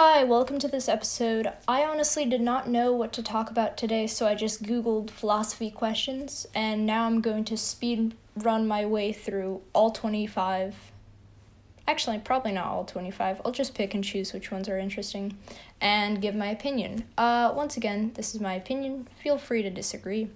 Hi, welcome to this episode. I honestly did not know what to talk about today, so I just Googled philosophy questions, and now I'm going to speed run my way through all 25. Actually, probably not all 25. I'll just pick and choose which ones are interesting and give my opinion. Uh, once again, this is my opinion. Feel free to disagree.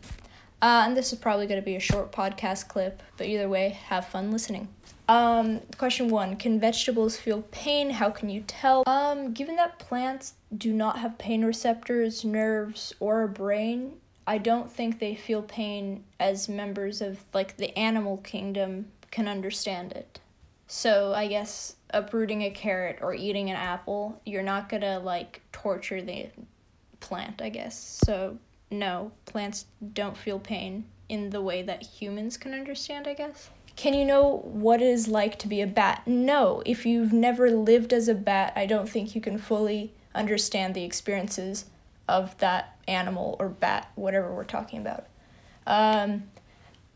Uh, and this is probably going to be a short podcast clip, but either way, have fun listening. Um, question one Can vegetables feel pain? How can you tell? Um, given that plants do not have pain receptors, nerves, or a brain, I don't think they feel pain as members of like the animal kingdom can understand it. So I guess uprooting a carrot or eating an apple, you're not gonna like torture the plant, I guess. So no, plants don't feel pain in the way that humans can understand, I guess. Can you know what it is like to be a bat? No. If you've never lived as a bat, I don't think you can fully understand the experiences of that animal or bat, whatever we're talking about. Um,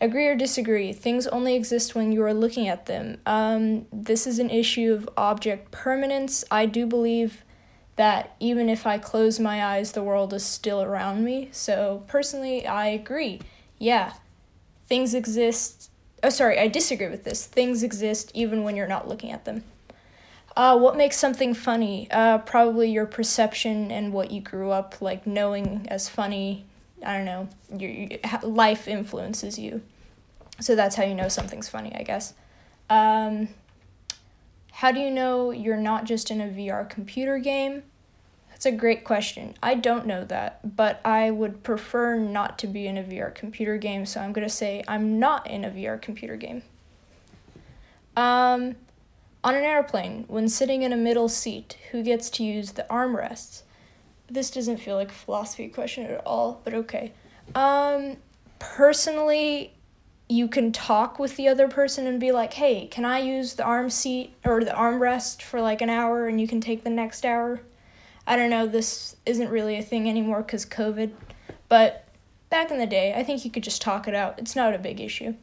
agree or disagree? Things only exist when you are looking at them. Um, this is an issue of object permanence. I do believe that even if I close my eyes, the world is still around me. So, personally, I agree. Yeah, things exist Oh, sorry, I disagree with this. Things exist even when you're not looking at them. Uh, what makes something funny? Uh, probably your perception and what you grew up like knowing as funny. I don't know. Your, your life influences you, so that's how you know something's funny, I guess. Um, how do you know you're not just in a VR computer game? That's a great question. I don't know that, but I would prefer not to be in a VR computer game, so I'm going to say I'm not in a VR computer game. Um, on an airplane, when sitting in a middle seat, who gets to use the armrests? This doesn't feel like a philosophy question at all, but okay. Um, personally, you can talk with the other person and be like, hey, can I use the arm seat or the armrest for like an hour and you can take the next hour? I don't know, this isn't really a thing anymore because COVID, but back in the day, I think you could just talk it out. It's not a big issue.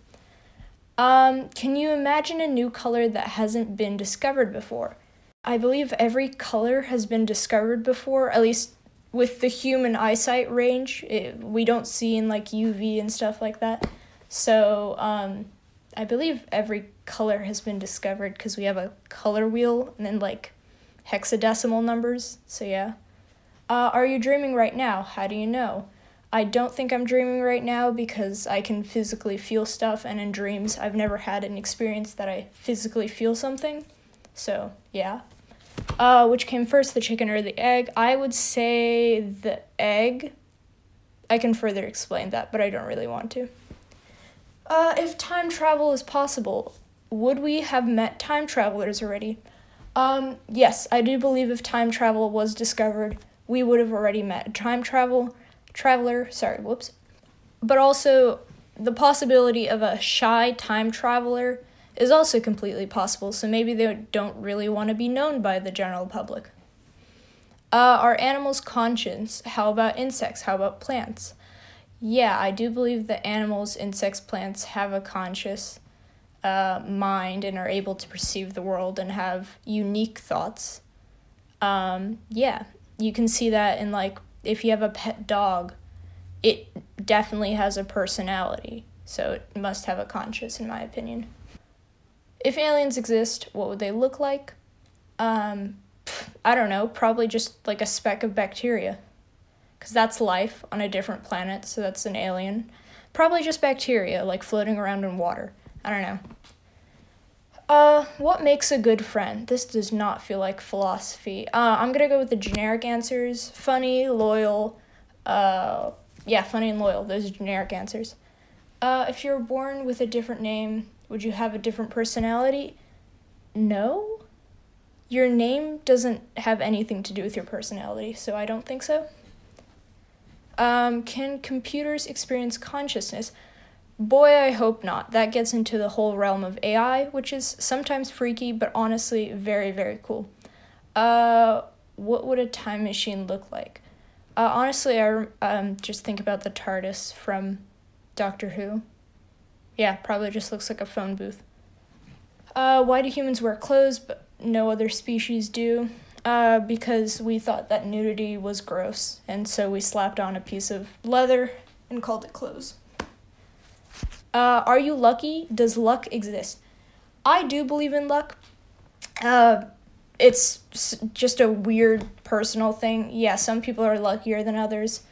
Um, can you imagine a new color that hasn't been discovered before? I believe every color has been discovered before, at least with the human eyesight range. It, we don't see in like UV and stuff like that. So, um, I believe every color has been discovered because we have a color wheel and then like hexadecimal numbers. So, yeah. Uh, are you dreaming right now? How do you know? I don't think I'm dreaming right now because I can physically feel stuff, and in dreams, I've never had an experience that I physically feel something. So, yeah. Uh, which came first, the chicken or the egg? I would say the egg. I can further explain that, but I don't really want to. Uh, if time travel is possible, would we have met time travelers already? Um, yes, I do believe if time travel was discovered, we would have already met time travel traveler, sorry, whoops. But also the possibility of a shy time traveler is also completely possible, so maybe they don't really want to be known by the general public. Uh, are animals conscious? How about insects? How about plants? Yeah, I do believe that animals, insects, plants have a conscious uh, mind and are able to perceive the world and have unique thoughts. Um, yeah, you can see that in like if you have a pet dog, it definitely has a personality, so it must have a conscious, in my opinion. If aliens exist, what would they look like? Um, I don't know, probably just like a speck of bacteria. Because that's life on a different planet, so that's an alien. Probably just bacteria, like floating around in water. I don't know. Uh, what makes a good friend? This does not feel like philosophy. Uh, I'm gonna go with the generic answers. Funny, loyal, uh, yeah, funny and loyal. Those are generic answers. Uh, if you were born with a different name, would you have a different personality? No. Your name doesn't have anything to do with your personality, so I don't think so. Um, can computers experience consciousness? Boy, I hope not. That gets into the whole realm of AI, which is sometimes freaky, but honestly very, very cool. Uh, what would a time machine look like? Uh, honestly, I um, just think about the TARDIS from Doctor Who. Yeah, probably just looks like a phone booth. Uh, why do humans wear clothes but no other species do? Uh, because we thought that nudity was gross, and so we slapped on a piece of leather and called it clothes. Uh, are you lucky? Does luck exist? I do believe in luck. Uh, it's just a weird personal thing. Yeah, some people are luckier than others.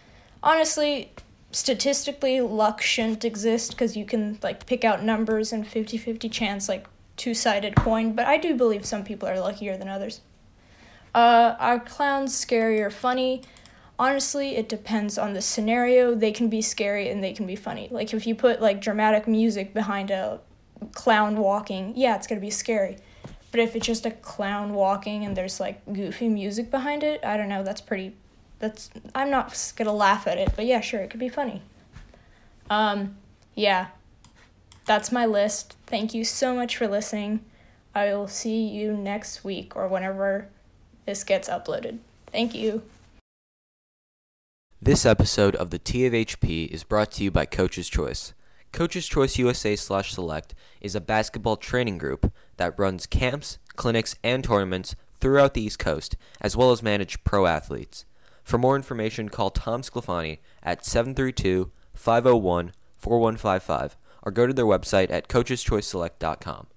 Honestly, statistically, luck shouldn't exist because you can like pick out numbers and 50-50 chance like two-sided coin, but I do believe some people are luckier than others. Uh, are clowns scary or funny? Honestly, it depends on the scenario. They can be scary and they can be funny. Like if you put like dramatic music behind a clown walking, yeah, it's gonna be scary. But if it's just a clown walking and there's like goofy music behind it, I don't know, that's pretty that's I'm not gonna laugh at it, but yeah, sure, it could be funny. Um, yeah. That's my list. Thank you so much for listening. I will see you next week or whenever this gets uploaded. Thank you. This episode of the T of HP is brought to you by Coach's Choice. Coach's Choice USA slash Select is a basketball training group that runs camps, clinics, and tournaments throughout the East Coast, as well as manage pro athletes. For more information, call Tom Sclafani at 732 501 4155 or go to their website at coacheschoiceselect.com.